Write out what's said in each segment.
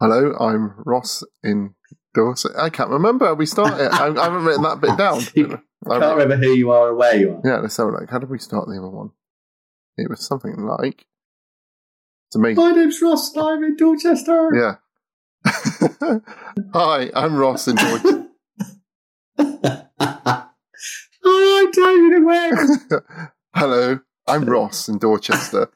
Hello, I'm Ross in Dorset. I can't remember we started. I, I haven't written that bit down. I- can't remember who you are or where you are. yeah, let's have a look. How did we start the other one? It was something like. to me. My name's Ross. and I'm in Dorchester. Yeah. Hi, I'm Ross in Dorchester. Hi, I'm David and Wayne. Hello, I'm Ross in Dorchester.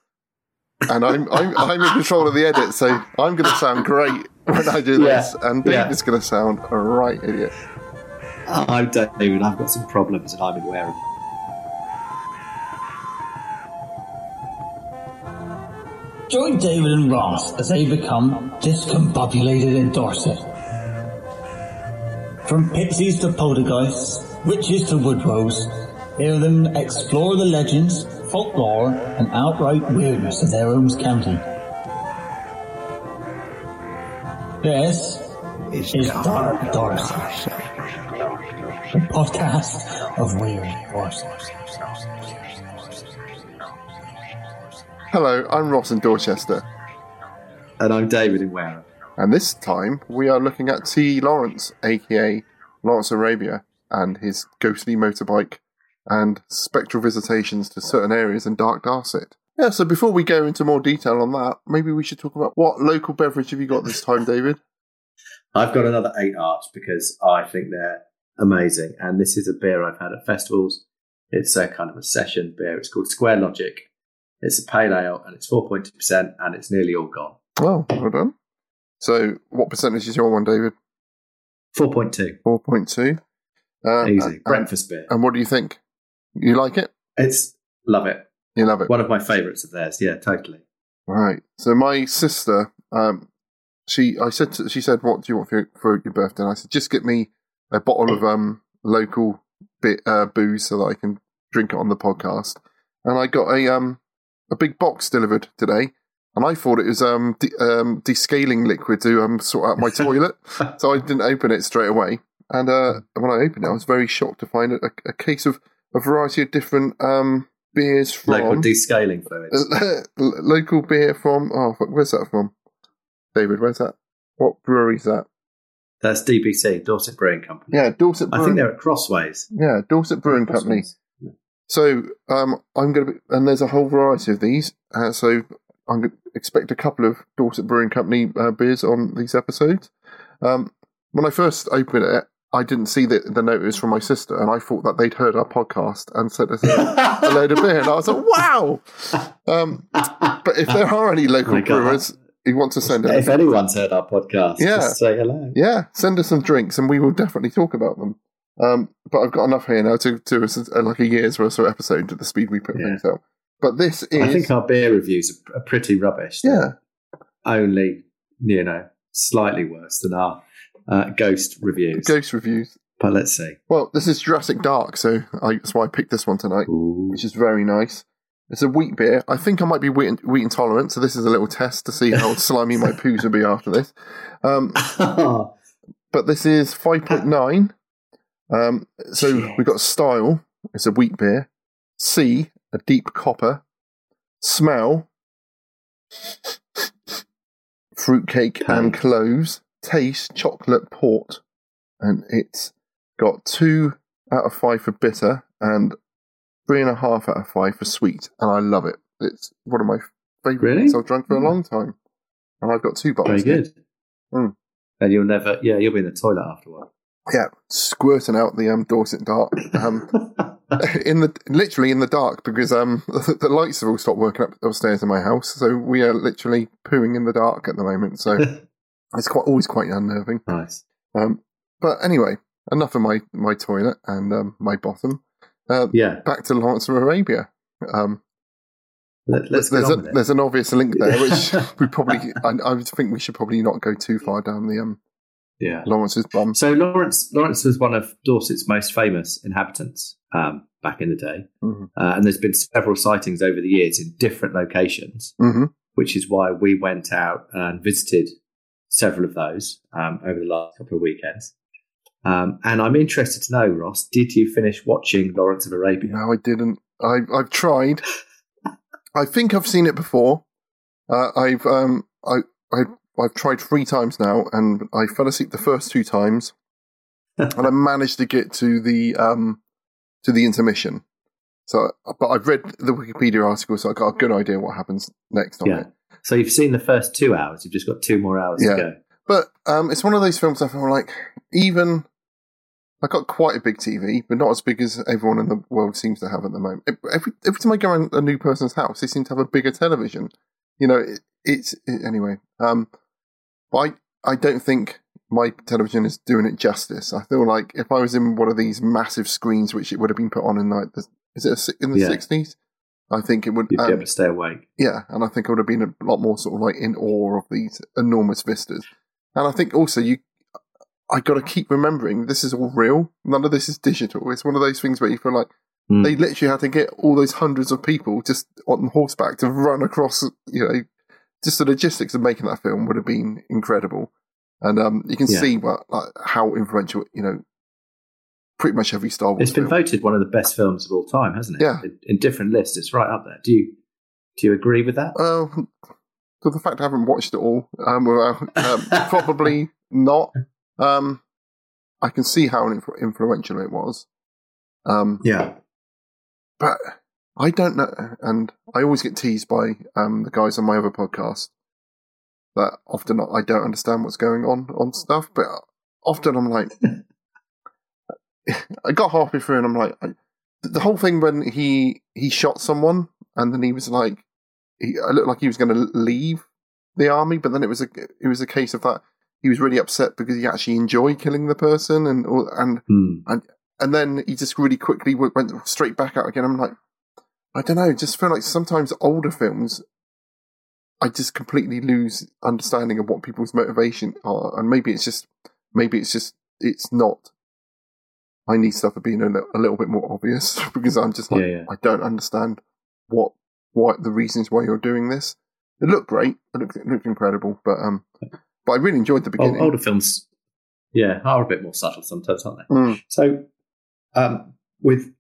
And I'm, I'm I'm in control of the edit, so I'm going to sound great when I do Yeah, this, and yeah. David's going to sound a right idiot. I'm David. I've got some problems and I'm in Wareham. Join David and Ross as they become discombobulated in Dorset. From pixies to poltergeists, witches to woodrows, hear them explore the legends, folklore, and outright weirdness of their own county. This is Dark Dorset, the podcast of Weird Horses. Hello, I'm Ross in Dorchester, And I'm David in Wareham. and this time we are looking at T. Lawrence, aka Lawrence Arabia, and his ghostly motorbike and spectral visitations to certain areas in Dark Darset. Yeah, so before we go into more detail on that, maybe we should talk about what local beverage have you got this time, David? I've got another eight arch because I think they're amazing. And this is a beer I've had at festivals. It's a kind of a session beer. It's called Square Logic. It's a pale ale and it's 4.2% and it's nearly all gone. Well, well done. So, what percentage is your one, David? 4.2. 4.2. Uh, Easy. and- Breakfast beer. And what do you think? You like it? It's, love it. You love it? One of my favourites of theirs. Yeah, totally. Right. So my sister, um, she, I said, to, she said, "What do you want for your, for your birthday?" And I said, "Just get me a bottle of um local bit uh, booze so that I can drink it on the podcast." And I got a um a big box delivered today, and I thought it was um de- um descaling liquid to um sort out my toilet, so I didn't open it straight away. And uh, when I opened it, I was very shocked to find a, a case of a variety of different um beers from Local descaling fluids. Local beer from oh fuck, where's that from? David where's that? What brewery is that? That's DBC, Dorset Brewing Company. yeah dorset I brewing. think they're at Crossways. yeah dorset brewing company. So um i'm gonna be, and there's a whole variety of these uh, so i'm gonna expect a couple of dorset brewing company uh, beers on these episodes. Um when i first opened it i didn't see the, the note it was from my sister and i thought that they'd heard our podcast and sent us a, a load of beer and i was like wow um but if there are any local God. brewers who want to send it if anyone's heard our podcast, Yeah. just say hello. Yeah, send us some drinks and we will definitely talk about them. Um, but I've got enough here now to do us uh, like a year's worth of episode at the speed we put Yeah. things out. But this is, I think our beer reviews are, are pretty rubbish. They're yeah, Only, you know, slightly worse than our uh, ghost reviews. ghost reviews. But let's see. Well, this is Jurassic Dark, so I, that's why I picked this one tonight, Ooh. which is very nice. It's a wheat beer. I think I might be wheat, wheat intolerant, so this is a little test to see how slimy my poos will be after this. Um, but this is 5.9. Um, so Shit. we've got style, it's a wheat beer. C, a deep copper. Smell, fruitcake and cloves. Taste, chocolate port. And it's got two out of five for bitter and three and a half out of five for sweet. And I love it. It's one of my favourite Really? things I've drunk for a Mm. long time. And I've got two bottles. here. good. Mm. And you'll never, yeah, you'll be in the toilet after a while. Yeah, squirting out the um, Dorset dark. Um, in the literally in the dark because um the lights have all stopped working up upstairs in my house, so we are literally pooing in the dark at the moment. So it's quite always quite unnerving. nice. Um, but anyway, enough of my my toilet and um, my bottom. Uh, Yeah, back to Lawrence of Arabia. Um, let, us there's a there's an obvious link there, which we probably I, I think we should probably not go too far down the um Yeah. Lawrence's bum. So Lawrence, Lawrence was one of Dorset's most famous inhabitants um, back in the day, Mhm. uh, and there's been several sightings over the years in different locations, hmm which is why we went out and visited several of those um, over the last couple of weekends. Um, and I'm interested to know, Ross, did you finish watching Lawrence of Arabia? No, I didn't. I, I've tried. I think I've seen it before. Uh, I've um, I I I've tried three times now, and I fell asleep the first two times, and I managed to get to the um to the intermission. So, but I've read the Wikipedia article, so I got a good idea what happens next on Yeah. it. So you've seen the first two hours. You've just got two more hours Yeah. to go. But um, it's one of those films I feel like even I got quite a big TV, but not as big as everyone in the world seems to have at the moment. Every, every time I go around a new person's house, they seem to have a bigger television. You know, it, it's it, anyway. Um, but I I don't think my television is doing it justice. I feel like if I was in one of these massive screens, which it would have been put on in like the is it a, in the sixties? I think it would. You'd be um, able to stay awake. yeah, and I think I would have been a lot more sort of like in awe of these enormous vistas. And I think also you, I got to keep remembering this is all real. None of this is digital. It's one of those things where you feel like Mm. they literally had to get all those hundreds of people just on horseback to run across. You know, just the logistics of making that film would have been incredible. And um, you can Yeah. see what like, how influential you know, pretty much every Star Wars. It's been film. voted one of the best films of all time, hasn't it? Yeah. In, in different lists, it's right up there. Do you do you agree with that? Uh, for the fact I haven't watched it all, um, well, um, probably not. Um, I can see how influ- influential it was, um, yeah. but I don't know. And I always get teased by um, the guys on my other podcast that often I don't understand what's going on on stuff. But often I'm like, I got halfway through and I'm like, I, the whole thing when he he shot someone and then he was like, he, I looked like he was going to leave the army, but then it was a it was a case of that he was really upset because he actually enjoyed killing the person and and Hmm. and then he just really quickly went straight back out again. I'm like, I don't know, just feel like sometimes older films, I just completely lose understanding of what people's motivation are, and maybe it's just maybe it's just it's not. I need stuff to be a, a little bit more obvious because I'm just like Yeah, yeah. I don't understand what what the reasons why you're doing this. It looked great, it looked, it looked incredible, but um, but I really enjoyed the beginning. older films, yeah, are a bit more subtle sometimes, aren't they? Mm. So, um, with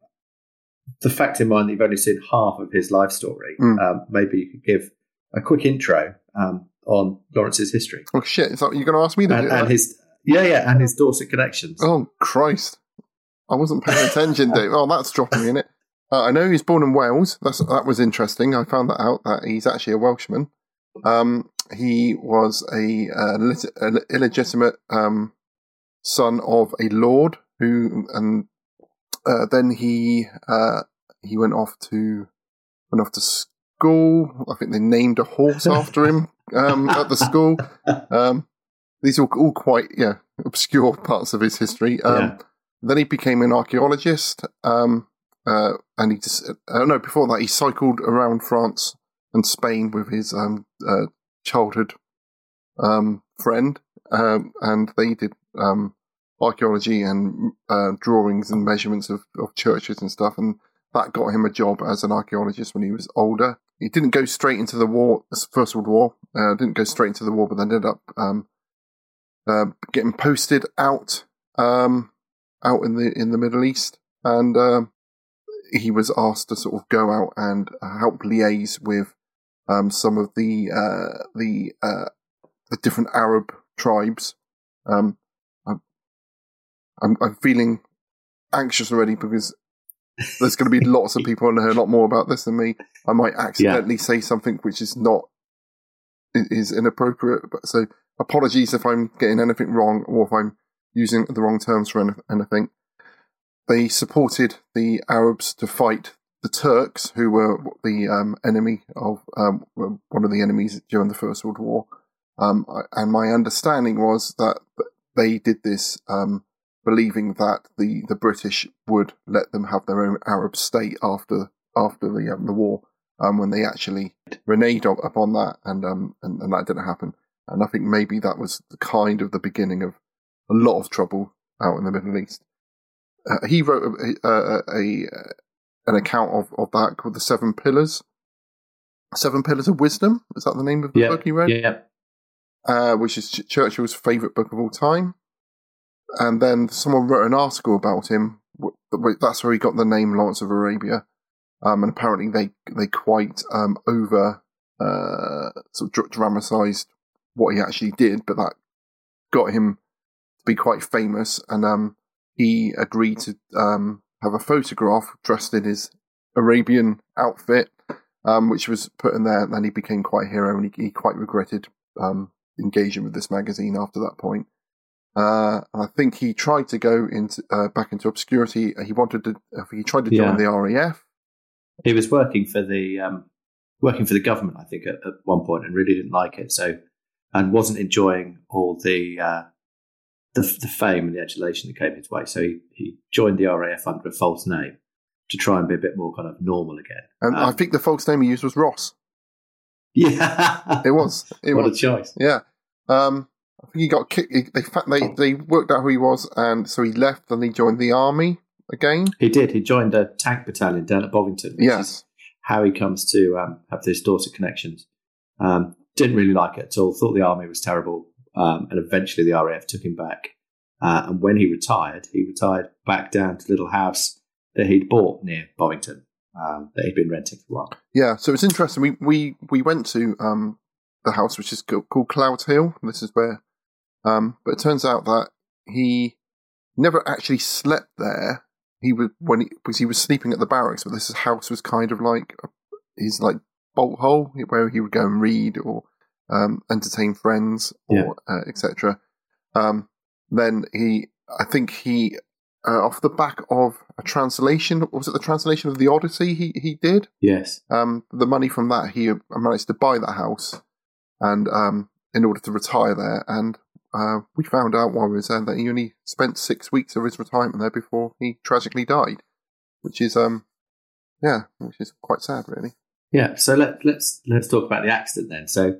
the fact in mind that you've only seen half of his life story, Mm. um, maybe you could give a quick intro um, on Lawrence's history Oh shit! Is that you're going to ask me to and, that? and his yeah, yeah, and his Dorset connections. Oh Christ! I wasn't paying attention, Dave. Oh, that's dropping me in it. Uh, I know he's born in Wales. That's that was interesting. I found that out that he's actually a Welshman. Um, he was a, uh, lit- an illegitimate um, son of a lord who, and uh, then he uh, he went off to went off to school. I think they named a horse after him um, at the school. Um, these are all quite yeah obscure parts of his history. Um, Yeah. Then he became an archaeologist, um, uh, and he just uh, no before that he cycled around France and Spain with his um, uh, childhood um, friend, um, and they did um, archaeology and uh, drawings and measurements of, of churches and stuff, and that got him a job as an archaeologist when he was older. He didn't go straight into the war, First World War. Uh, didn't go straight into the war, but then ended up um, uh, getting posted out um, out in the in the Middle East, and um, he was asked to sort of go out and help liaise with um, some of the uh, the uh, the different Arab tribes. Um, I'm, I'm I'm feeling anxious already because there's going to be lots of people know a lot more about this than me. I might accidentally say something which is not is inappropriate. But so apologies if I'm getting anything wrong or if I'm using the wrong terms for anything. They supported the Arabs to fight the Turks, who were the um, enemy of um, one of the enemies during the First World War. Um, and my understanding was that they did this um, believing that the, the British would let them have their own Arab state after after the um, the war. Um, when they actually reneged upon that, and and, and that didn't happen. And I think maybe that was the kind of the beginning of a lot of trouble out in the Middle East. Uh, he wrote a, a, a, a an account of, of that called the Seven Pillars. Seven Pillars of Wisdom is that the name of the yeah, book he read? yeah, uh, which is Ch- Churchill's favourite book of all time. And then someone wrote an article about him. That's where he got the name Lawrence of Arabia. Um, and apparently they they quite um, over uh, sort of dr- dramatised what he actually did, but that got him be quite famous. And um, he agreed to um, have a photograph dressed in his Arabian outfit, um, which was put in there. And then he became quite a hero, and he, he quite regretted um, engaging with this magazine after that point. Uh, I think he tried to go into uh, back into obscurity. He wanted to. He tried to join Yeah. the RAF. He was working for the um, working for the government, I think, at, at one point, and really didn't like it. So, and wasn't enjoying all the uh, the, the fame and the adulation that came his way. So he, he joined the RAF under a false name to try and be a bit more kind of normal again. And Um, I think the false name he used was Ross. Yeah, It was. It what was. a choice. Yeah. Um, I think he got kicked. They they they worked out who he was, and so he left and he joined the army again. He did. He joined a tank battalion down at Bovington. Which is Yes. how he comes to um, have those Dorset connections. Um, didn't really like it at all. Thought the army was terrible, um, and eventually the RAF took him back. Uh, and when he retired, he retired back down to the little house that he'd bought near Bovington um, that he'd been renting for a while. Yeah. So it's interesting. We we we went to um the house which is called Clouds Hill. This is where. Um, but it turns out that he never actually slept there. He was when he because he was sleeping at the barracks, but this house was kind of like his like bolt hole where he would go and read or um, entertain friends or uh, etc. Um, then he, I think he, uh, off the back of a translation, was it the translation of the Odyssey? He he did Yes. um, the money from that, he managed to buy that house, and um, in order to retire there, and uh, we found out while we were there that he only spent six weeks of his retirement there before he tragically died, which is um, yeah, which is quite sad, really. Yeah. So let, let's let's talk about the accident then. So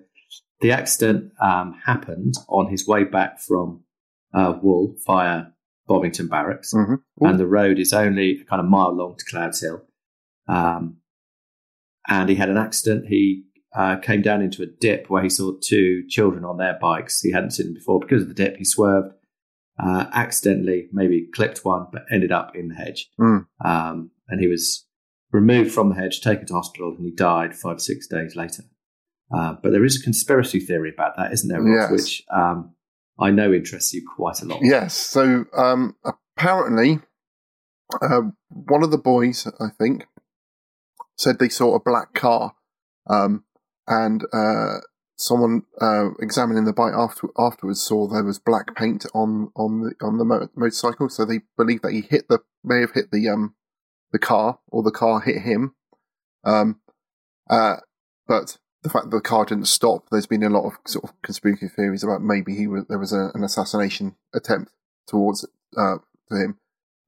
the accident um, happened on his way back from uh, Wool via Bovington Barracks. Mm-hmm. and the road is only a kind of mile long to Clouds Hill. Um, and he had an accident. He uh, came down into a dip where he saw two children on their bikes. He hadn't seen them before. Because of the dip, he swerved, uh, accidentally, maybe clipped one, but ended up in the hedge. Mm. Um, and he was removed from the hedge, taken to hospital, and he died five, six days later. Uh, but there is a conspiracy theory about that, isn't there, Ross? Yes. Which um, I know interests you quite a lot. Yes. So um, apparently, uh, one of the boys, I think, said they saw a black car, um, and uh, someone uh, examining the bike after, afterwards saw there was black paint on on the on the mo- motorcycle. So they believe that he hit the may have hit the um the car or the car hit him. Um, uh, but the fact that the car didn't stop, there's been a lot of sort of conspiracy theories about maybe he was there was a, an assassination attempt towards uh, to him.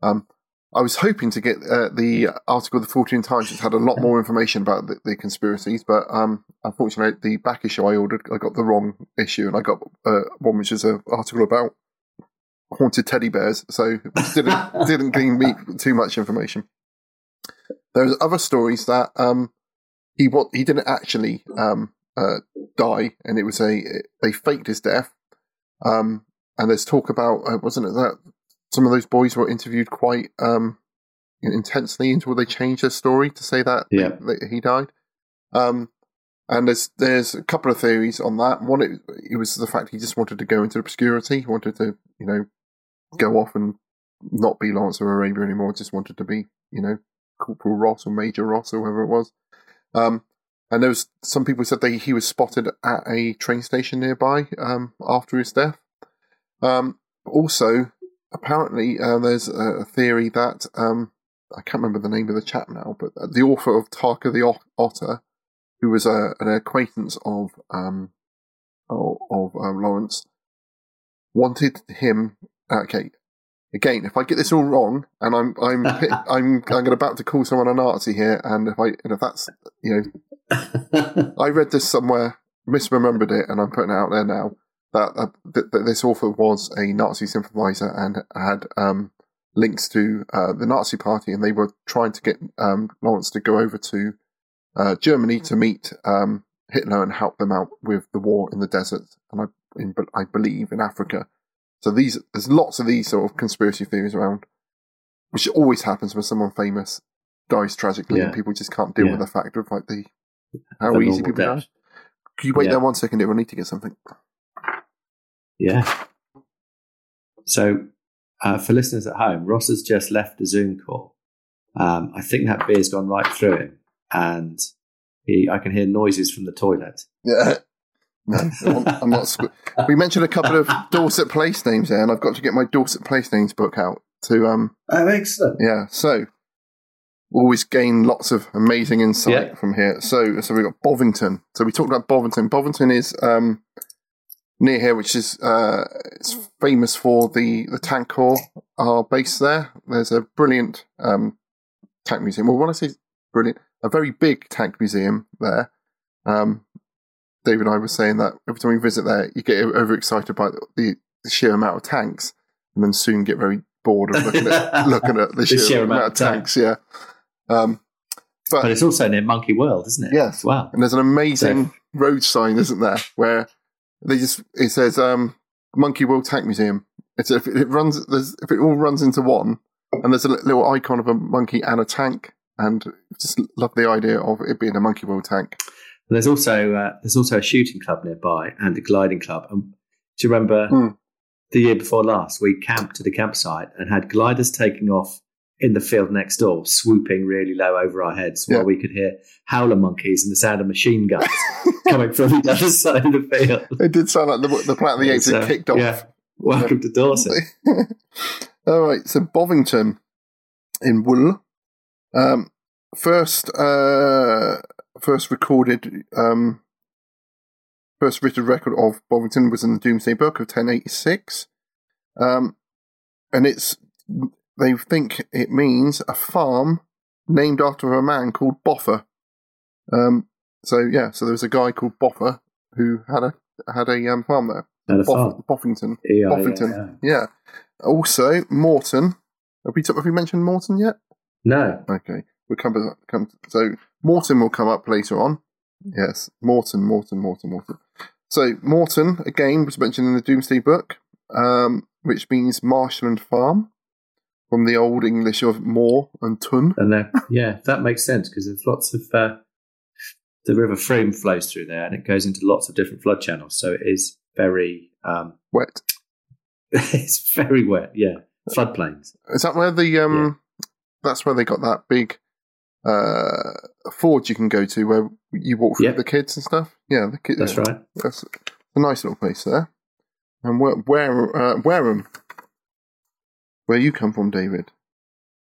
Um, I was hoping to get uh, the article of the Fortean Times, which had a lot more information about the, the conspiracies, but um, unfortunately, the back issue I ordered, I got the wrong issue, and I got uh, one which is an article about haunted teddy bears, so it didn't didn't give me too much information. There's other stories that um, he he didn't actually um, uh, die, and it was a they faked his death. Um, and there's talk about uh, wasn't it that some of those boys were interviewed quite um, intensely until they changed their story to say that, Yeah. that he died. Um, and there's there's a couple of theories on that. One, it, it was the fact he just wanted to go into obscurity. He wanted to, you know, go off and not be Lawrence of Arabia anymore. Just wanted to be, you know, Corporal Ross or Major Ross or whoever it was. Um, and there was some people said that he was spotted at a train station nearby um, after his death. Um, also, apparently, uh, there's a theory that um, I can't remember the name of the chap now, but the author of Tarka the Ot- Otter, who was a, an acquaintance of um, of, of um, Lawrence, wanted him. Okay, again, if I get this all wrong, and I'm I'm I'm I'm about to call someone a Nazi here, and if I and if that's you know I read this somewhere, misremembered it, and I'm putting it out there now. That, uh, that, that this author was a Nazi sympathizer and had um, links to uh, the Nazi Party, and they were trying to get um, Lawrence to go over to uh, Germany to meet um, Hitler and help them out with the war in the desert, and I, in, I believe in Africa. So these, there's lots of these sort of conspiracy theories around, which always happens when someone famous dies tragically, and people just can't deal Yeah. with the fact of like the how The easy people die. Can you wait Yeah. there one second? I need to get something. Yeah. So, uh, for listeners at home, Ross has just left the Zoom call. Um, I think that beer's gone right through him, and he, I can hear noises from the toilet. Yeah. No, I'm, not. Squ- we mentioned a couple of Dorset place names there, and I've got to get my Dorset place names book out to um Oh, excellent. yeah. So always gain lots of amazing insight Yeah. from here. So so we got Bovington. So we talked about Bovington. Bovington is um near here, which is uh it's famous for the the tank corps are based there. There's a brilliant um tank museum. Well, when I say brilliant, a very big tank museum there. Um, David and I were saying that every time we visit there, you get overexcited by the, the sheer amount of tanks, and then soon get very bored of looking at looking at the, sheer, amount, of tanks. Yeah, um, but, But it's also near Monkey World, isn't it? Yes. Well. and there's an amazing road sign, isn't there, where they just it says um, Monkey World Tank Museum. It's if it runs, if it all runs into one, and there's a little icon of a monkey and a tank, and just love the idea of it being a Monkey World tank. And there's also uh, there's also a shooting club nearby and a gliding club. And do you remember Hmm. the year before last? We camped at a campsite and had gliders taking off in the field next door, swooping really low over our heads, Yeah. while we could hear howler monkeys and the sound of machine guns coming from the other side of the field. It did sound like the the Planet of the Apes had uh, kicked off. Yeah. Welcome to Dorset. All right, so Bovington in Wool. Um, first, uh, first recorded, um, first written record of Bovington was in the Domesday Book of 1086. Um, and it's, they think it means a farm named after a man called Boffer. Um, so yeah, so there was a guy called Boffer who had a, had a um, farm there. Boff- farm. Boffington. Yeah, Boffington. yeah, yeah. Yeah. Also, Moreton. Have we, have we mentioned Moreton yet? No. Okay. We'll come, come so Moreton will come up later on. Yes. Moreton, Moreton, Moreton, Moreton. So Moreton, again, was mentioned in the Domesday Book, um, which means marshland farm, from the Old English of moor and tun. And that, yeah, that makes sense because there's lots of uh, the River Frome flows through there, and it goes into lots of different flood channels. So it is very, um, Wet. it's very wet. Yeah, floodplains. Is that where the um? That's where they got that big uh forge you can go to where you walk through Yep. the kids and stuff. Yeah, the kids. That's right. That's a nice little place there. And where where uh, Wareham, where you come from, David,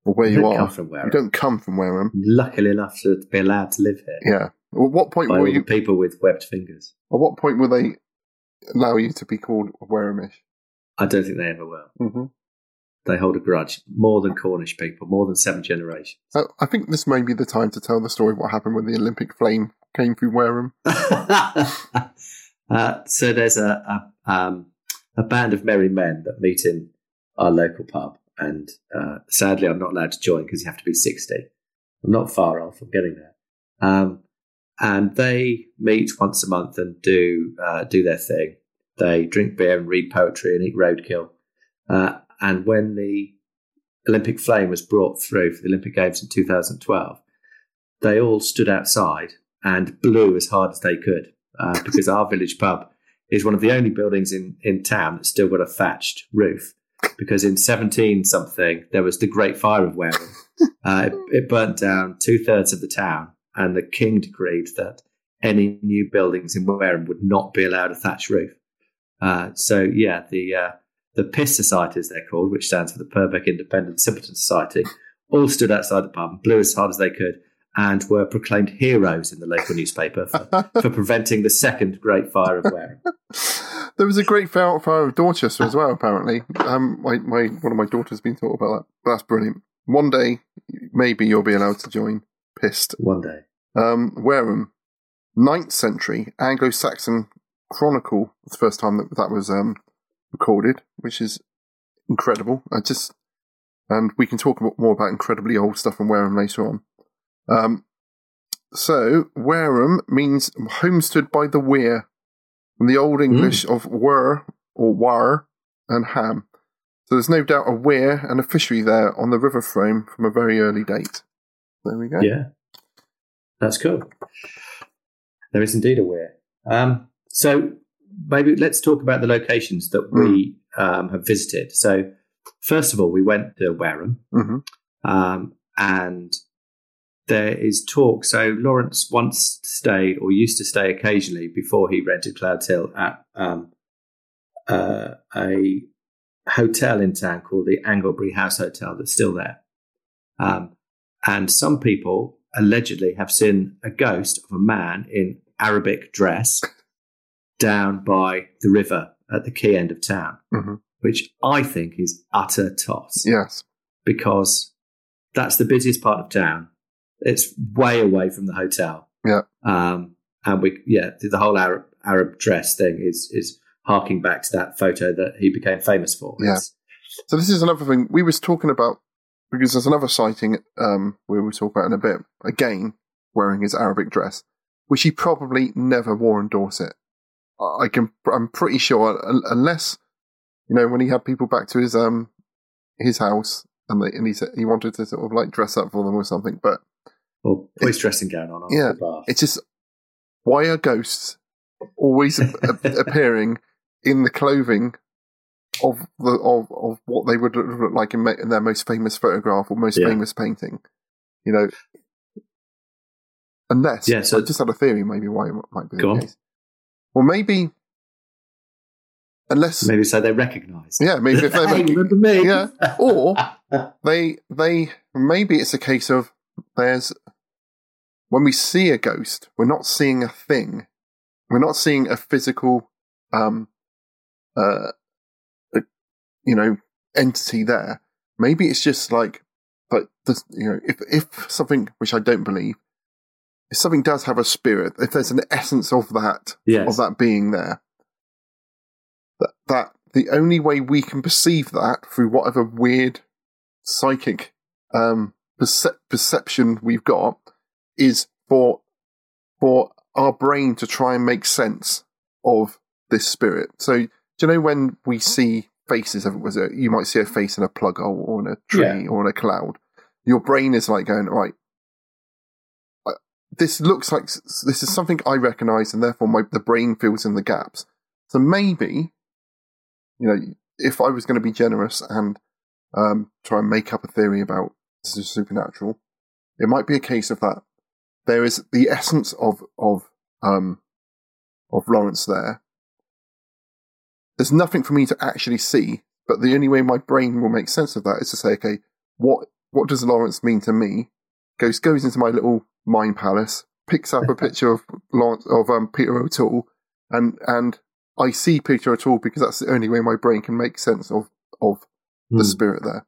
or where you are. You don't come from Wareham. Luckily enough to be allowed to live here Yeah. Well, what point by were you? the people with webbed fingers. At what point will they allow you to be called Warehamish? I don't think they ever will. Mm-hmm. They hold a grudge more than Cornish people, more than seven generations. Uh, I think this may be the time to tell the story of what happened when the Olympic flame came through Wareham. uh, so there's a a, um, a band of merry men that meet in our local pub, and uh, sadly, I'm not allowed to join because you have to be 60. I'm not far off. I'm getting there. Um, and they meet once a month and do uh, do their thing. They drink beer and read poetry and eat roadkill. Uh, and when the Olympic flame was brought through for the Olympic Games in 2012, they all stood outside and blew as hard as they could uh, because our village pub is one of the only buildings in, in town that's still got a thatched roof. Because in 17 something, there was the Great Fire of Wareham. Uh, it, it burnt down two thirds of the town, and the king decreed that any new buildings in Wareham would not be allowed a thatched roof. Uh, so, yeah, the uh, the Piss Society, as they're called, which stands for the Purbeck Independent Simpleton Society, all stood outside the pub and blew as hard as they could and were proclaimed heroes in the local newspaper for, for preventing the second Great Fire of Wareham. There was a great fire, fire of Dorchester as well. Apparently, um, my, my one of my daughters has been taught about that. That's brilliant. One day, maybe you'll be allowed to join. Pissed. One day. Um, Wareham, 9th century Anglo-Saxon chronicle. It's the first time that that was um, recorded, which is incredible. I just, and we can talk about, more about incredibly old stuff in Wareham later on. Um, so Wareham means homestead by the weir, from the Old English of were or war and ham. So there's no doubt a weir and a fishery there on the River Frome from a very early date. There we go. Yeah. That's cool. There is indeed a weir. Um, so maybe let's talk about the locations that we um, have visited. So, first of all, we went to Wareham, hmm um, and there is talk. So, Lawrence once stayed or used to stay occasionally before he rented Clouds Hill at um, uh, a hotel in town called the Anglebury House Hotel that's still there. Um, and some people allegedly have seen a ghost of a man in Arabic dress down by the river at the quay end of town, hmm which I think is utter toss Yes. because that's the busiest part of town. It's way away from the hotel. Yeah. Um, and we, yeah, the whole Arab, Arab dress thing is, is harking back to that photo that he became famous for. Yeah. It's- So this is another thing we was talking about because there's another sighting um, where we talk about in a bit. Again, wearing his Arabic dress, which he probably never wore in Dorset. I can, I'm pretty sure, unless you know when he had people back to his um his house and they, and he said he wanted to sort of like dress up for them or something. But or put dressing gown on Yeah, it's just why are ghosts always appearing in the clothing of the of, of what they would look like in, ma- in their most famous photograph or most Yeah. famous painting? You know, unless Yeah, so- I just had a theory maybe why it might be Go on. case. Well, maybe unless Maybe so they recognise. yeah, maybe if they hey, remember me? Yeah. or they they maybe it's a case of there's when we see a ghost we're not seeing a thing we're not seeing a physical um uh a, you know entity there maybe it's just like but the, you know if if something which i don't believe if something does have a spirit if there's an essence of that yes. of that being there. That that the only way we can perceive that through whatever weird psychic um, percep- perception we've got is for for our brain to try and make sense of this spirit. So do you know when we see faces? Was it you might see a face in a plug hole or in a tree Yeah. or in a cloud? Your brain is like going right. This looks like this is something I recognise, and therefore my the brain fills in the gaps. So maybe, you know, if I was going to be generous and um, try and make up a theory about this is supernatural, it might be a case of that there is the essence of of um, of Lawrence there. There's nothing for me to actually see, but the only way my brain will make sense of that is to say, okay, what what does Lawrence mean to me? Goes goes into my little mind palace, picks up a picture of Lawrence of um, Peter O'Toole, and and I see Peter O'Toole because that's the only way my brain can make sense of of the Hmm. spirit there.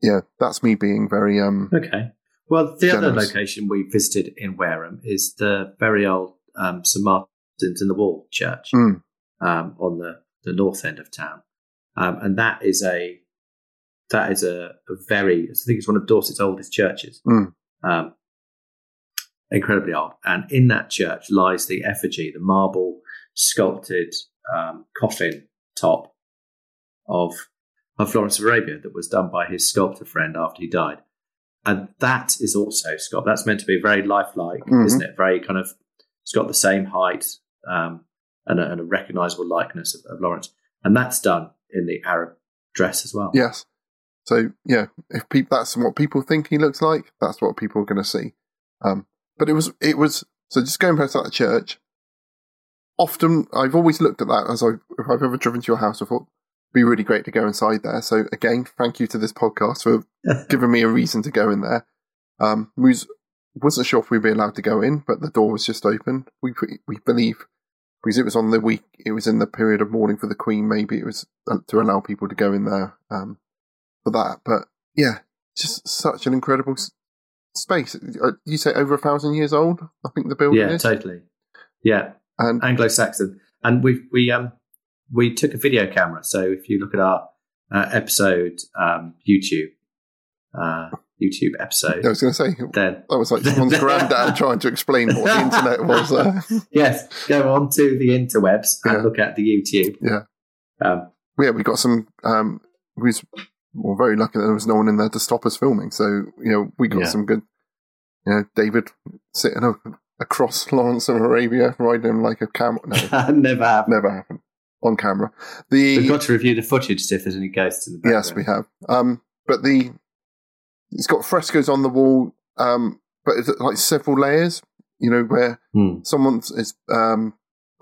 Yeah, that's me being very um Okay. Well, the other location we visited in Wareham is the very old um, St Martin's in the Wall church Mm. um, on the, the north end of town, um, and that is a that is a, a very I think it's one of Dorset's oldest churches, Mm. um, incredibly old. And in that church lies the effigy, the marble sculpted um, coffin top of of Florence of Arabia that was done by his sculptor friend after he died. And that is also Scott. That's meant to be very lifelike, Mhm. isn't it? Very kind of. It's got the same height um, and, a, and a recognizable likeness of, of Lawrence, and that's done in the Arab dress as well. yes. So yeah, if people that's what people think he looks like, that's what people are going to see. Um, but it was it was so just going to that church. Often, I've always looked at that as I if I've ever driven to your house, I thought it'd be really great to go inside there. So again, thank you to this podcast for giving me a reason to go in there. Um, we was, wasn't sure if we'd be allowed to go in, but the door was just open. We we believe because it was on the week, it was in the period of mourning for the Queen. Maybe it was uh, to allow people to go in there um, for that. But yeah, just such an incredible s- space. Uh, You say over a thousand years old? I think the building yeah, is. totally. Yeah, and Anglo-Saxon, and we we um we took a video camera. So if you look at our uh, episode um, YouTube uh, YouTube episode, I was going to say then that was like someone's granddad trying to explain what the internet was. Uh, yes, go on to the interwebs and Yeah. look at the YouTube. Yeah. Um, yeah, we got some. Um, we was well, very lucky that there was no one in there to stop us filming. So you know, we got Yeah. some good. You know, David sitting up across Lawrence of Arabia riding like a camel. No, Never happened. never happened on camera. The We've got to review the footage see if there's any ghosts in the background. Yes, we have. Um, but the it's got frescoes on the wall, um, but it's like several layers. You know, where Hmm. someone's is um,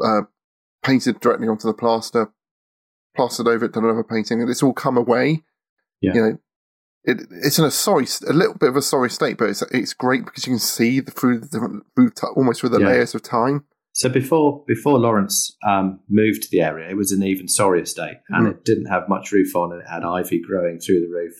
uh, painted directly onto the plaster, plastered over it, done another painting, and it's all come away. Yeah. You know, it, it's in a sorry, a little bit of a sorry state, but it's it's great because you can see the through the different through almost through the Yeah. layers of time. So before before Lawrence um, moved to the area, it was an even sorrier state, and Mm. it didn't have much roof on, and it had ivy growing through the roof.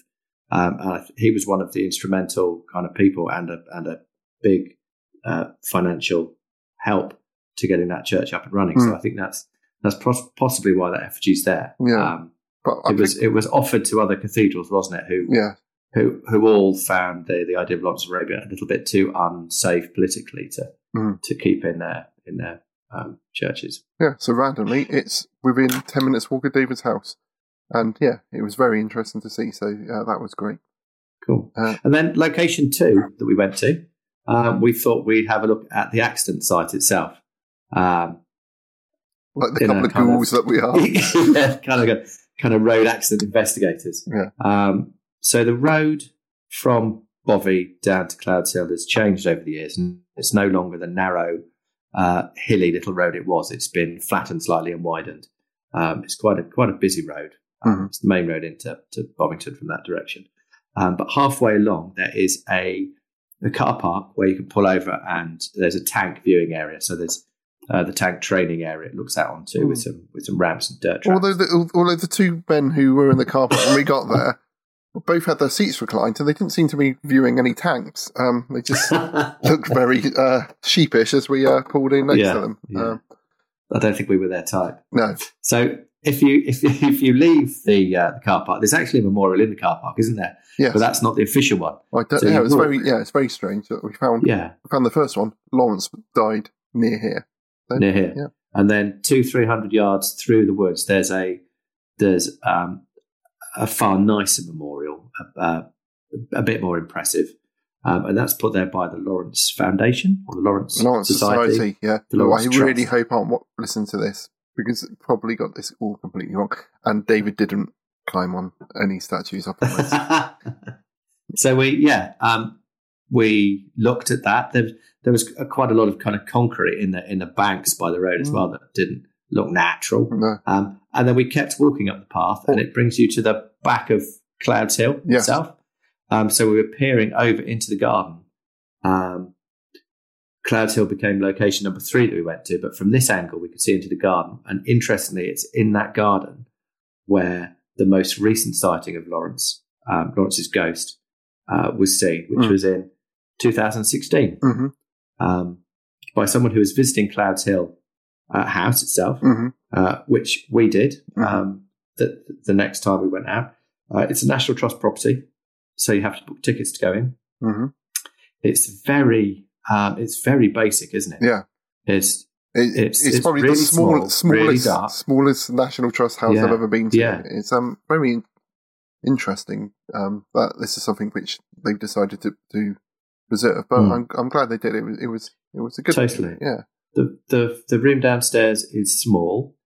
Um, and I he was one of the instrumental kind of people, and a and a big uh, financial help to getting that church up and running. So Mm. I think that's that's pos- possibly why that effigy's there. Yeah. Um, But I it was it was offered to other cathedrals, wasn't it? Who yeah, who who all found the, the idea of Lawrence of Arabia a little bit too unsafe politically to Mm. to keep in their in their um, churches. yeah. So randomly, it's within ten minutes walk of David's house, and yeah, it was very interesting to see. So uh, that was great. Cool. Uh, and then location two that we went to, um, we thought we'd have a look at the accident site itself. Um, Like the couple of ghouls that we are. yeah, kind of kind of road accident investigators. Yeah. Um, so the road from Bovey down to Clouds Hill has changed over the years, and it's no longer the narrow, uh, hilly little road it was. It's been flattened slightly and widened. Um, it's quite a quite a busy road. Um, Mhm. It's the main road into to Bovington from that direction. Um, but halfway along, there is a a car park where you can pull over, and there's a tank viewing area. So there's uh, the tank training area it looks out onto with some with some ramps and dirt tracks. Although the, although the two men who were in the car park when we got there both had their seats reclined and they didn't seem to be viewing any tanks. Um, they just looked very uh, sheepish as we uh, pulled in next Yeah, to them. yeah. Um, I don't think we were their type. no, So if you if if you leave the uh, the car park, there's actually a memorial in the car park, isn't there? yes, But that's not the official one. I don't, so yeah, you it was walk. very yeah, it's very strange that we found Yeah, we found the first one. Lawrence died near here. So, near here. Yeah. And then two three hundred yards through the woods, there's a there's um, a far nicer memorial, uh, a bit more impressive, um, and that's put there by the Lawrence Foundation or the Lawrence, Lawrence Society. Society, yeah. Lawrence I really Trust. hope I won't listen to this because it probably got this all completely wrong. And David didn't climb on any statues up so we yeah um, we looked at that there, there was quite a lot of kind of concrete in the in the banks by the road as Mm. well that didn't look natural no. um, and then we kept walking up the path and it brings you to the back of clouds hill Yes. itself um, so we were peering over into the garden um, clouds hill became location number three that we went to but from this angle we could see into the garden and interestingly it's in that garden where the most recent sighting of Lawrence, um, Lawrence's ghost, uh, was seen, which Mm. was in 2016 hmm um, by someone who was visiting Clouds Hill uh, house itself, hmm uh, which we did Mhm. um, the, the next time we went out. Uh, it's a National Trust property, so you have to book tickets to go in. hmm It's very, um, it's very basic, isn't it? Yeah. It's It, It's- it's, it's probably really the small, small, smallest, dark. smallest National Trust house Yeah. I've ever been to. Yeah. It's um very interesting um, that this is something which they've decided to, to preserve. But Mm. I'm I'm glad they did. It was it was it was a good Totally. yeah the the the room downstairs is small.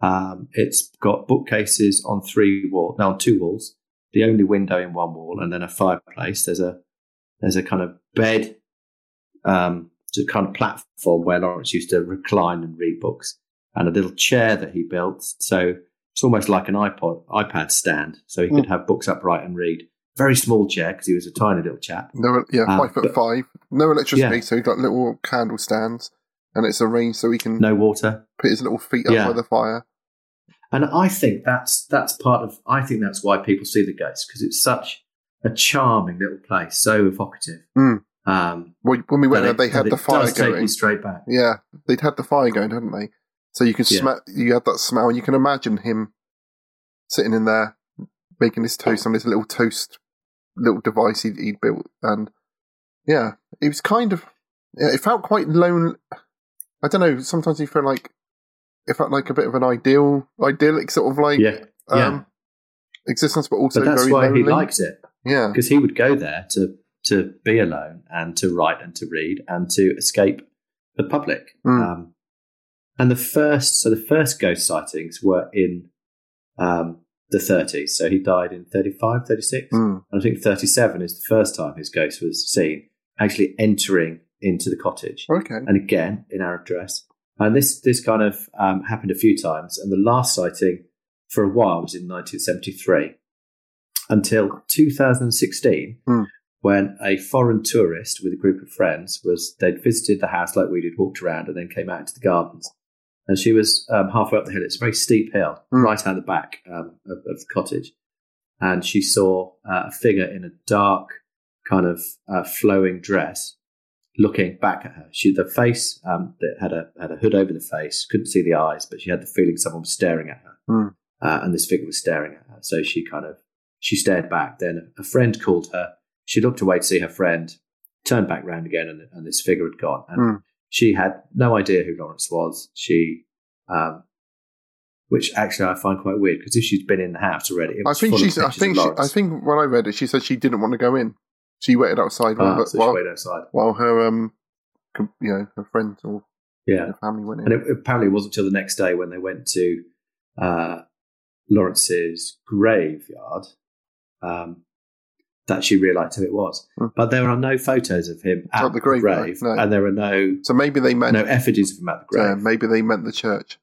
Um, it's got bookcases on three wall, now on two walls. The only window in one wall, and then a fireplace. There's a there's a kind of bed, um, just kind of platform where Lawrence used to recline and read books, and a little chair that he built. So it's almost like an iPod iPad stand, so he could have books upright and read. Very small chair because he was a tiny little chap. no yeah Um, five foot but- five no electricity Yeah. so he's got little candle stands and it's arranged so he can No water. put his little feet up Yeah. by the fire. And I think that's that's part of. I think that's why people see the ghost because it's such a charming little place, so evocative. Mm. Um, Well, when we went there, they had the fire going. straight back. Yeah, they'd had the fire going, hadn't they? So you could Yeah. smell. You had that smell, and you can imagine him sitting in there making his toast on his little toast little device he'd, he'd built, and yeah, it was kind of. It felt quite lone. I don't know. Sometimes you feel like it felt like a bit of an ideal, idyllic sort of like Yeah, yeah. um, existence, but also but that's very why lonely. he liked it yeah, because he would go there to to be alone and to write and to read and to escape the public. Mm. Um, and the first, so the first ghost sightings were in um, the 30s. So he died in 35, 36. Mm. And I think 37 is the first time his ghost was seen actually entering into the cottage. Okay. And again, in Arab dress. And this, this kind of um, happened a few times. And the last sighting for a while was in 1973 until 2016 Hmm. when a foreign tourist with a group of friends was, they'd visited the house like we did, walked around and then came out into the gardens. And she was um, halfway up the hill. It's a very steep hill, Hmm. right out the back um, of, of the cottage. And she saw uh, a figure in a dark, kind of uh, flowing dress looking back at her. She, the face um, that had a had a hood over the face, couldn't see the eyes, but she had the feeling someone was staring at her, Hmm. uh, and this figure was staring at her. So she kind of she stared back. Then a friend called her. She looked away to see her friend, turned back round again, and, and this figure had gone. And Hmm. She had no idea who Lawrence was. She, um, which actually I find quite weird because if she's been in the house already, it I think she's. I think. She, I think when I read it, she said she didn't want to go in. She waited outside while, Ah, her- so while, waited outside. while her um, you know, her friends or Yeah. her family went in. And it apparently wasn't until the next day when they went to uh, Lawrence's graveyard um, that she realised who it was. Hmm. But there are no photos of him at At the grave, no. and there are no so maybe they meant. no effigies of him at the grave. maybe they meant the church.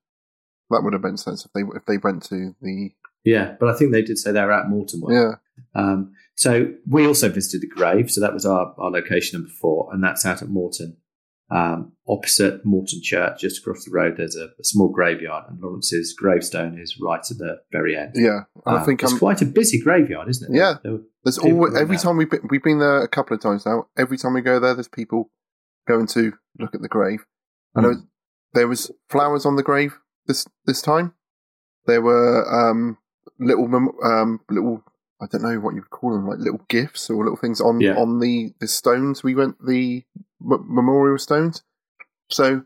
That would have been sense if they if they went to the yeah, but I think they did say they were at Moreton. one. yeah. Um, so we also visited the grave. So that was our, our location number four, and that's out at Moreton. Um, opposite Moreton Church, just across the road, there's a, a small graveyard, and Lawrence's gravestone is right at the very end. Yeah, and I Um, think it's I'm, quite a busy graveyard, isn't it? Yeah. There there's always every there. time we've been, we've been there a couple of times now. Every time we go there, there's people going to look at the grave. And know Mm. there was flowers on the grave this this time. There were um, little um, little I don't know what you would call them, like little gifts or little things on Yeah. on the the stones. We went the m- memorial stones. So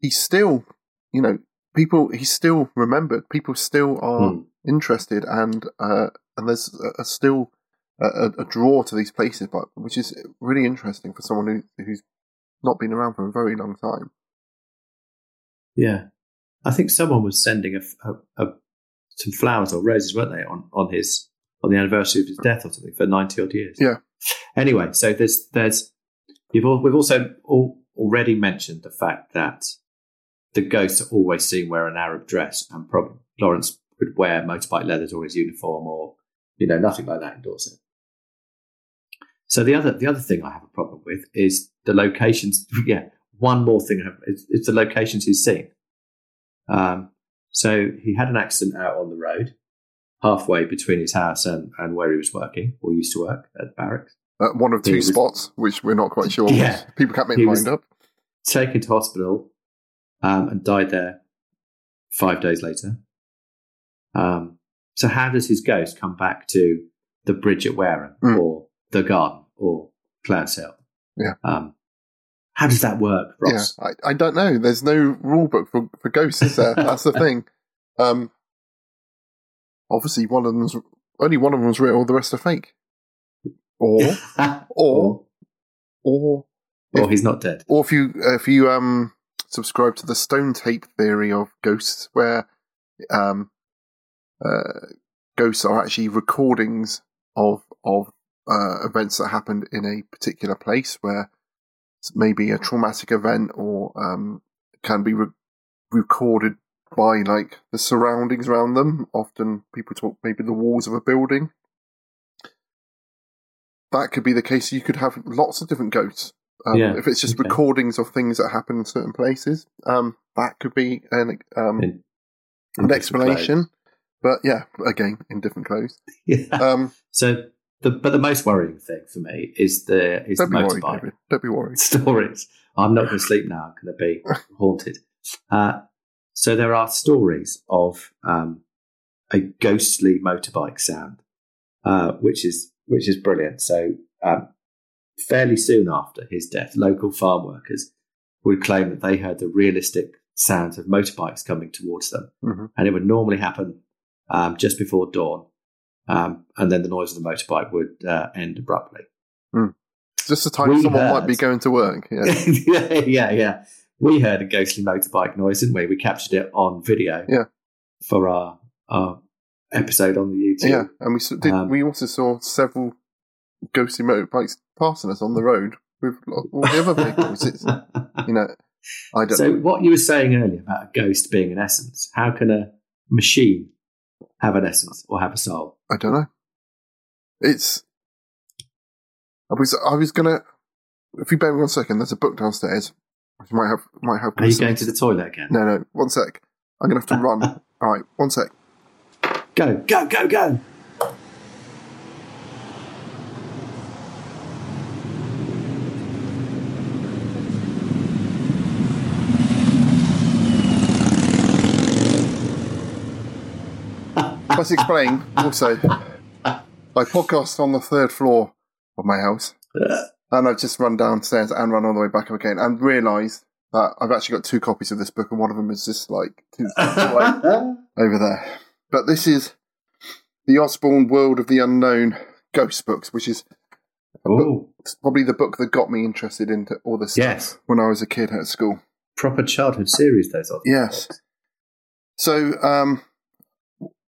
he's still, you know, people. He's still remembered. People still are Mm. interested, and uh, and there's a, a still a, a- draw to these places, but which is really interesting for someone who who's not been around for a very long time. Yeah, I think someone was sending a, a, a some flowers or roses, weren't they, on on his on the anniversary of his death or something for ninety odd years. Yeah. Anyway, so there's there's you've all, we've also all, already mentioned the fact that the ghosts are always seen wear an Arab dress, and probably Lawrence would wear motorbike leathers or his uniform, or you know nothing like that in Dorset. So the other the other thing I have a problem with is the locations. Yeah, one more thing I have is, is the locations he's seen. Um, so he had an accident out on the road, halfway between his house and, and where he was working or used to work at the barracks. Uh, one of two was- spespots, which we're not quite sure. Yeah. people can't make He their mind up. Taken to hospital um, and died there five days later. Um, so how does his ghost come back to the bridge at Wareham Mm. or the garden or Clouds Hill? Yeah. Um, how does that work, Ross? Yeah, I, I don't know. There's no rule book for, for ghosts, is there? That's the thing. Um, obviously, one of them's only one of them's real. The rest are fake. Or or or or he's not dead. or if you if you um subscribe to the stone tape theory of ghosts, where um uh, ghosts are actually recordings of of uh, events that happened in a particular place, where maybe a traumatic event or um can be re- recorded by like the surroundings around them. Often people talk maybe the walls of a building. That could be the case. You could have lots of different ghosts. Um, Yeah, if it's just okay. recordings of things that happen in certain places, um, that could be an um, In- in an explanation. But yeah, again, in different clothes. Yeah. Um, So, the, but the most worrying thing for me is the is don't the be worried. Don't be worried. stories. I'm not going to sleep now. I'm going to be haunted. Uh, so there are stories of um, a ghostly motorbike sound, uh, which is which is brilliant. So um, fairly soon after his death, local farm workers would claim that they heard the realistic sounds of motorbikes coming towards them, Mhm. and it would normally happen um, just before dawn, um, and then the noise of the motorbike would uh, end abruptly. Just the time We someone might be going to work. Yeah. yeah, yeah, yeah. We heard a ghostly motorbike noise, didn't we? We captured it on video. Yeah. For our our episode on the YouTube. Yeah, and we did. Um, we also saw several ghostly motorbikes passing us on the road with all the other vehicles. It's, you know, I don't. so know. what you were saying earlier about a ghost being an essence, how can a machine have an essence or have a soul? I don't know. It's. I was. I was gonna. If you bear with me one second, there's a book downstairs. Which might have. Might have. Are you going to the toilet again? No, no. One sec. I'm gonna have to run. All right. One sec. Go, go, go, go. Let's explain. Also, I podcast on the third floor of my house, uh, and I've just run downstairs and run all the way back up again, and realised that I've actually got two copies of this book, and one of them is just like two over there. But this is the Usborne World of the Unknown Ghost books, which is oh, probably the book that got me interested into all this stuff yes. when I was a kid at school. Proper childhood series, those are. Yes. So, um,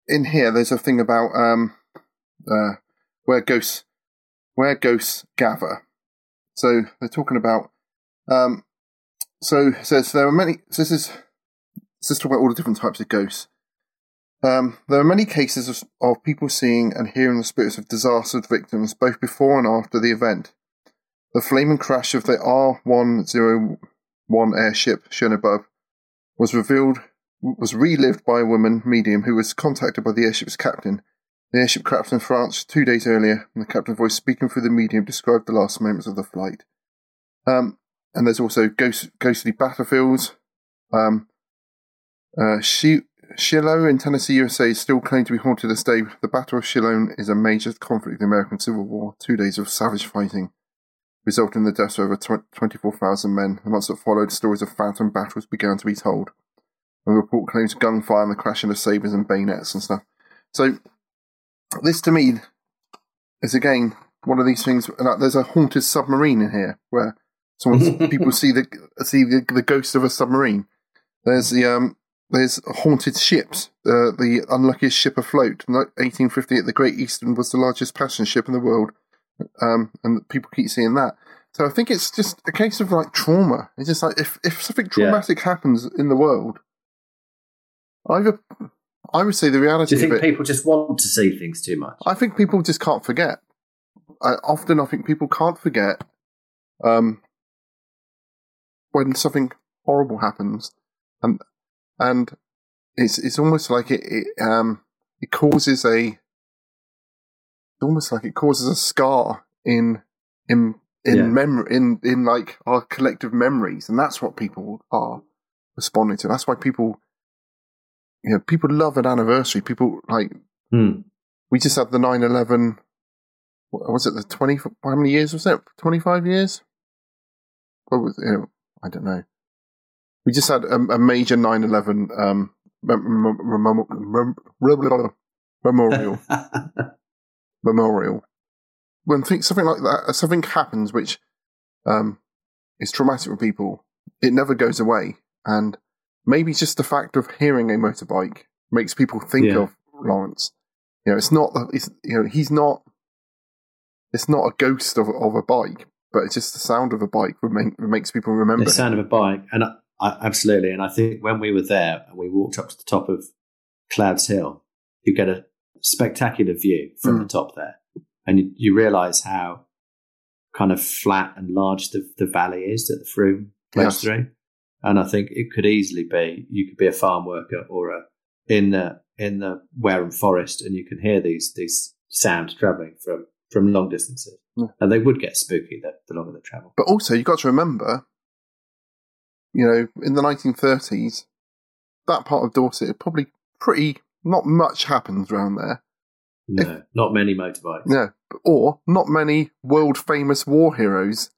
in here, there's a thing about um, uh, where ghosts where ghosts gather. So they're talking about. Um, so it says there are many. So this is this is talking about all the different types of ghosts. Um, there are many cases of, of people seeing and hearing the spirits of disaster victims both before and after the event. The flaming crash of the R one zero one airship shown above was revealed was relived by a woman medium who was contacted by the airship's captain. The airship crashed in France two days earlier, and the captain's voice speaking through the medium described the last moments of the flight. Um, and there's also ghost, ghostly battlefields. Um, uh, Shi- Shiloh in Tennessee, USA is still claimed to be haunted to this day. The Battle of Shiloh is a major conflict in the American Civil War, two days of savage fighting, resulting in the deaths of over tw- 24,000 men. The months that followed, stories of phantom battles began to be told. The report claims gunfire and the crashing of sabres and bayonets and stuff. So, this to me is again one of these things. Like, there's a haunted submarine in here where someone people see the see the, the ghost of a submarine. There's the um there's haunted ships. Uh, the unluckiest ship afloat. In 1858, the Great Eastern was the largest passenger ship in the world, um, and people keep seeing that. So I think it's just a case of like trauma. It's just like if if something Yeah. traumatic happens in the world, either I would say the reality. Do you think people just want to see things too much? I think people just can't forget. I, often, I think people can't forget um, when something horrible happens, and and it's it's almost like it it, um, it causes a it's almost like it causes a scar in in in Yeah. memory in in like our collective memories, and that's what people are responding to. That's why people. You know, people love an anniversary. People like Hmm. we just had the 9-11 was it the 20 how many years was it? 25 years? What was you know, i don't know. We just had a, a major 9-11 um, mem- mem- mem- mem- memorial. Memorial. When think, something like that something happens which um, is traumatic for people it never goes away. And maybe just the fact of hearing a motorbike makes people think Yeah. of lawrence you know, it's not. It's you know, he's not. It's not a ghost of of a bike, but it's just the sound of a bike that makes people remember. the him. sound of a bike, and I, I, absolutely. And I think when we were there and we walked up to the top of Clouds Hill, you get a spectacular view from Mm. the top there, and you, you realise how kind of flat and large the, the valley is that the Frome flows Yes. through. And I think it could easily be you could be a farm worker or a in the in the Wareham Forest, and you can hear these these sounds travelling from from long distances, Yeah. and they would get spooky the, the longer they travel. But also, you've got to remember, you know, in the 1930s, that part of Dorset probably pretty not much happens around there. No, not many motorbikes. No, or not many world famous war heroes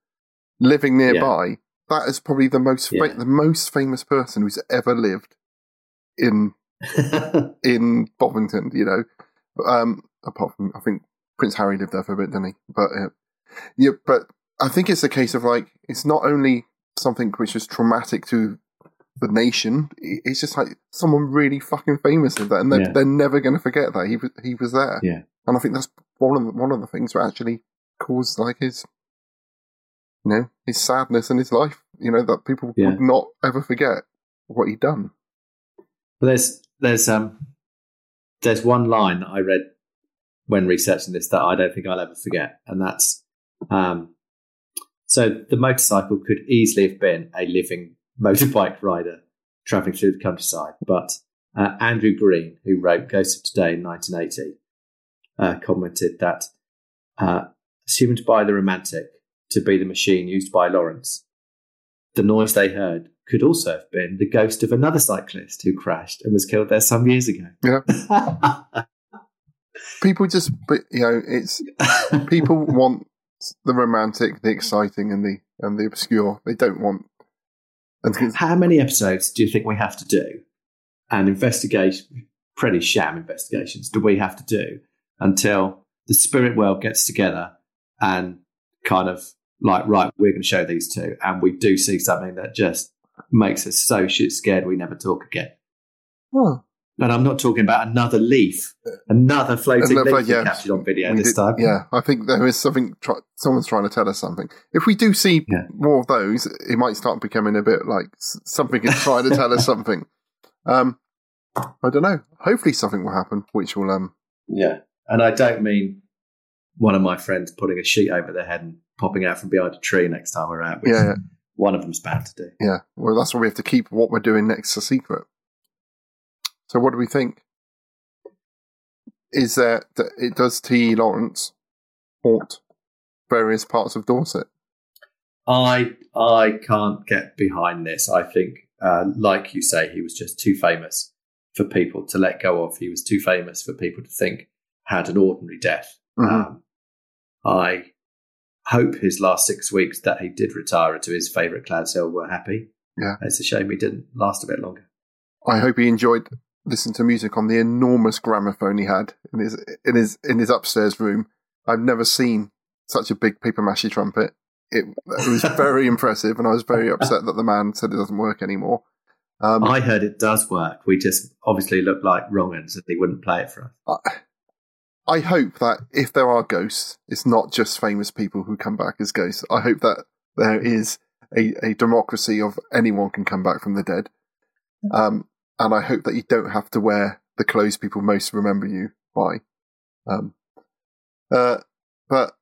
living nearby. That is probably the most fa- Yeah. the most famous person who's ever lived in in Bovington, you know. Um, apart from, I think Prince Harry lived there for a bit, didn't he? But uh, yeah, but I think it's a case of like it's not only something which is traumatic to the nation. It's just like someone really fucking famous did that, and they're, Yeah. they're never going to forget that he was he was there. Yeah. and I think that's one of the, one of the things that actually caused like his, you know, his sadness and his life. You know that people Yeah. would not ever forget what he'd done. But there's there's um there's one line that I read when researching this that I don't think I'll ever forget, and that's um so the motorcycle could easily have been a living motorbike rider traveling through the countryside, but uh, Andrew Green, who wrote Ghost of Today in 1980, uh, commented that uh, assumed by the romantic to be the machine used by Lawrence, the noise they heard could also have been the ghost of another cyclist who crashed and was killed there some years ago. Yeah. People just, but you know, it's people want the romantic, the exciting, and the and the obscure. They don't want. And How many episodes do you think we have to do? And investigation, pretty sham investigations, do we have to do until the spirit world gets together and kind of like, right, we're going to show these two, and we do see something that just makes us so shit scared we never talk again. oh, And I'm not talking about another leaf, another floating Another- leaf yeah. captured on video this did- time. Yeah, I think there is something. Try, someone's trying to tell us something. If we do see Yeah. more of those, it might start becoming a bit like something is trying to tell us something. Um, I don't know. Hopefully, something will happen, which will um. Yeah. And I don't mean one of my friends putting a sheet over their head and popping out from behind a tree next time we're out, which Yeah, one of them's bound to do. Yeah, well, that's why we have to keep what we're doing next a secret. So, what do we think? Is there that it does T. Lawrence haunt various parts of Dorset? I I can't get behind this. I think, uh, like you say, he was just too famous for people to let go of. He was too famous for people to think had an ordinary death. Mhm. Um, I hope his last six weeks that he did retire to his favourite Clouds Hill were happy. Yeah. It's a shame he didn't last a bit longer. I hope he enjoyed listening to music on the enormous gramophone he had in his in his in his upstairs room. I've never seen such a big paper mache trumpet. It, it was very impressive, and I was very upset that the man said it doesn't work anymore. Um, I heard it does work. We just obviously looked like wrong uns and he wouldn't play it for us. I, I hope that if there are ghosts, it's not just famous people who come back as ghosts. I hope that there is a, a democracy of anyone can come back from the dead. Um, and I hope that you don't have to wear the clothes people most remember you by. Um, uh, but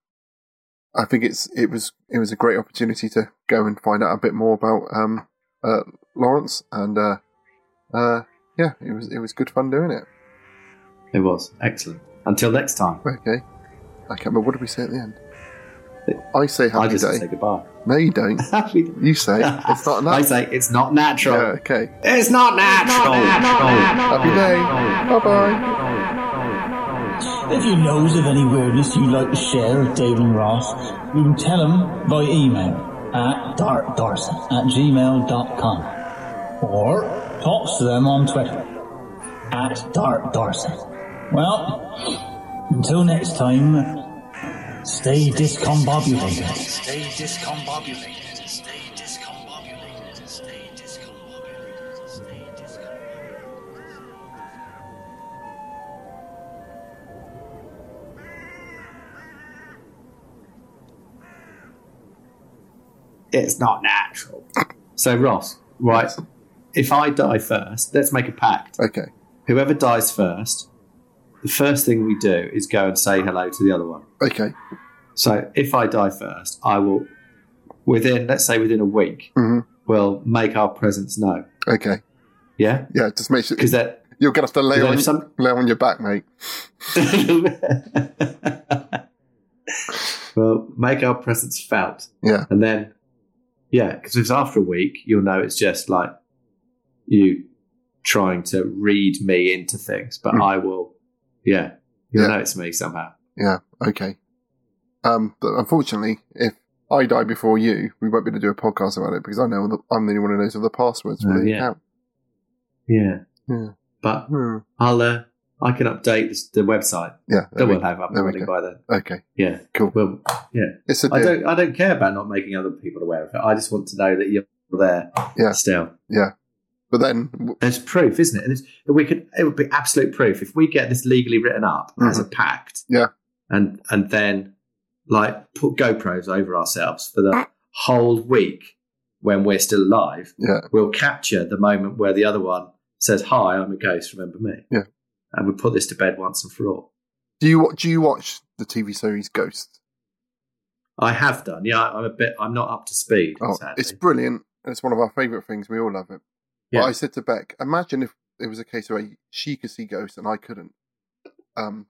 I think it's it was it was a great opportunity to go and find out a bit more about um, uh, Lawrence, and uh, uh, yeah, it was it was good fun doing it. It was excellent. Until next time. Okay. I can't remember. What did we say at the end? I say I just day. say goodbye. No, you don't. Happy day. You say it's not I say it's not natural. Yeah, okay. It's not natural. Happy day. Bye bye. If you knows of any weirdness you'd like to share with David and Ross, you can tell them by email at darkdorset at gmail.com or talk to them on Twitter at darkdorset. Well, until next time, stay discombobulated. Stay discombobulated. Stay discombobulated. Stay discombobulated. Stay discombobulated. It's not natural. So Ross, right? If I die first, let's make a pact. Okay. Whoever dies first, the first thing we do is go and say hello to the other one. Okay. So if I die first, I will, within let's say within a week, hmm we'll make our presence known. Okay. Yeah, Yeah, just make sure because that you're gonna have to lay on some- lay on your back, mate. well, make our presence felt. Yeah. And then, yeah, because if after a week, you'll know it's just like you trying to read me into things, but Hmm. I will, yeah, you'll Yeah. know it's me somehow. Yeah. Okay. Um, but unfortunately, if I die before you, we won't be able to do a podcast about it because I know the, I'm the only one who knows of the passwords for Oh, the yeah. account. Yeah. Yeah. But Hmm. I'll, uh, I can update this, the website Yeah. that we'll have up and running by then. Okay. Yeah, Cool. well, yeah. It's a I don't. I don't care about not making other people aware of it. I just want to know that you're there. Yeah. Still, But then, there's proof, isn't it? And we could. It would be absolute proof if we get this legally written up as a pact. Mm-hmm. Yeah. And and then like put GoPros over ourselves for the whole week when we're still alive. yeah, We'll capture the moment where the other one says, "Hi, I'm a ghost. Remember me?" Yeah. And we put this to bed once and for all. do you do you watch the TV series Ghost? I have done. Yeah, I'm a bit. I'm not up to speed. Oh, sadly. it's brilliant. It's one of our favourite things. We all love it. Yeah. But I said to Beck, imagine if it was a case where she could see ghosts and I couldn't. Um,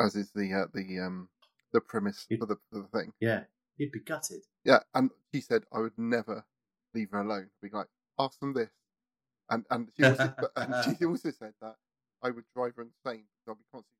as is the uh, the um the premise for the for the thing. yeah, you'd be gutted. Yeah, and she said I would never leave her alone. Be like, ask them this, and and she also, and she also said that I would drive her insane. because I'll be constantly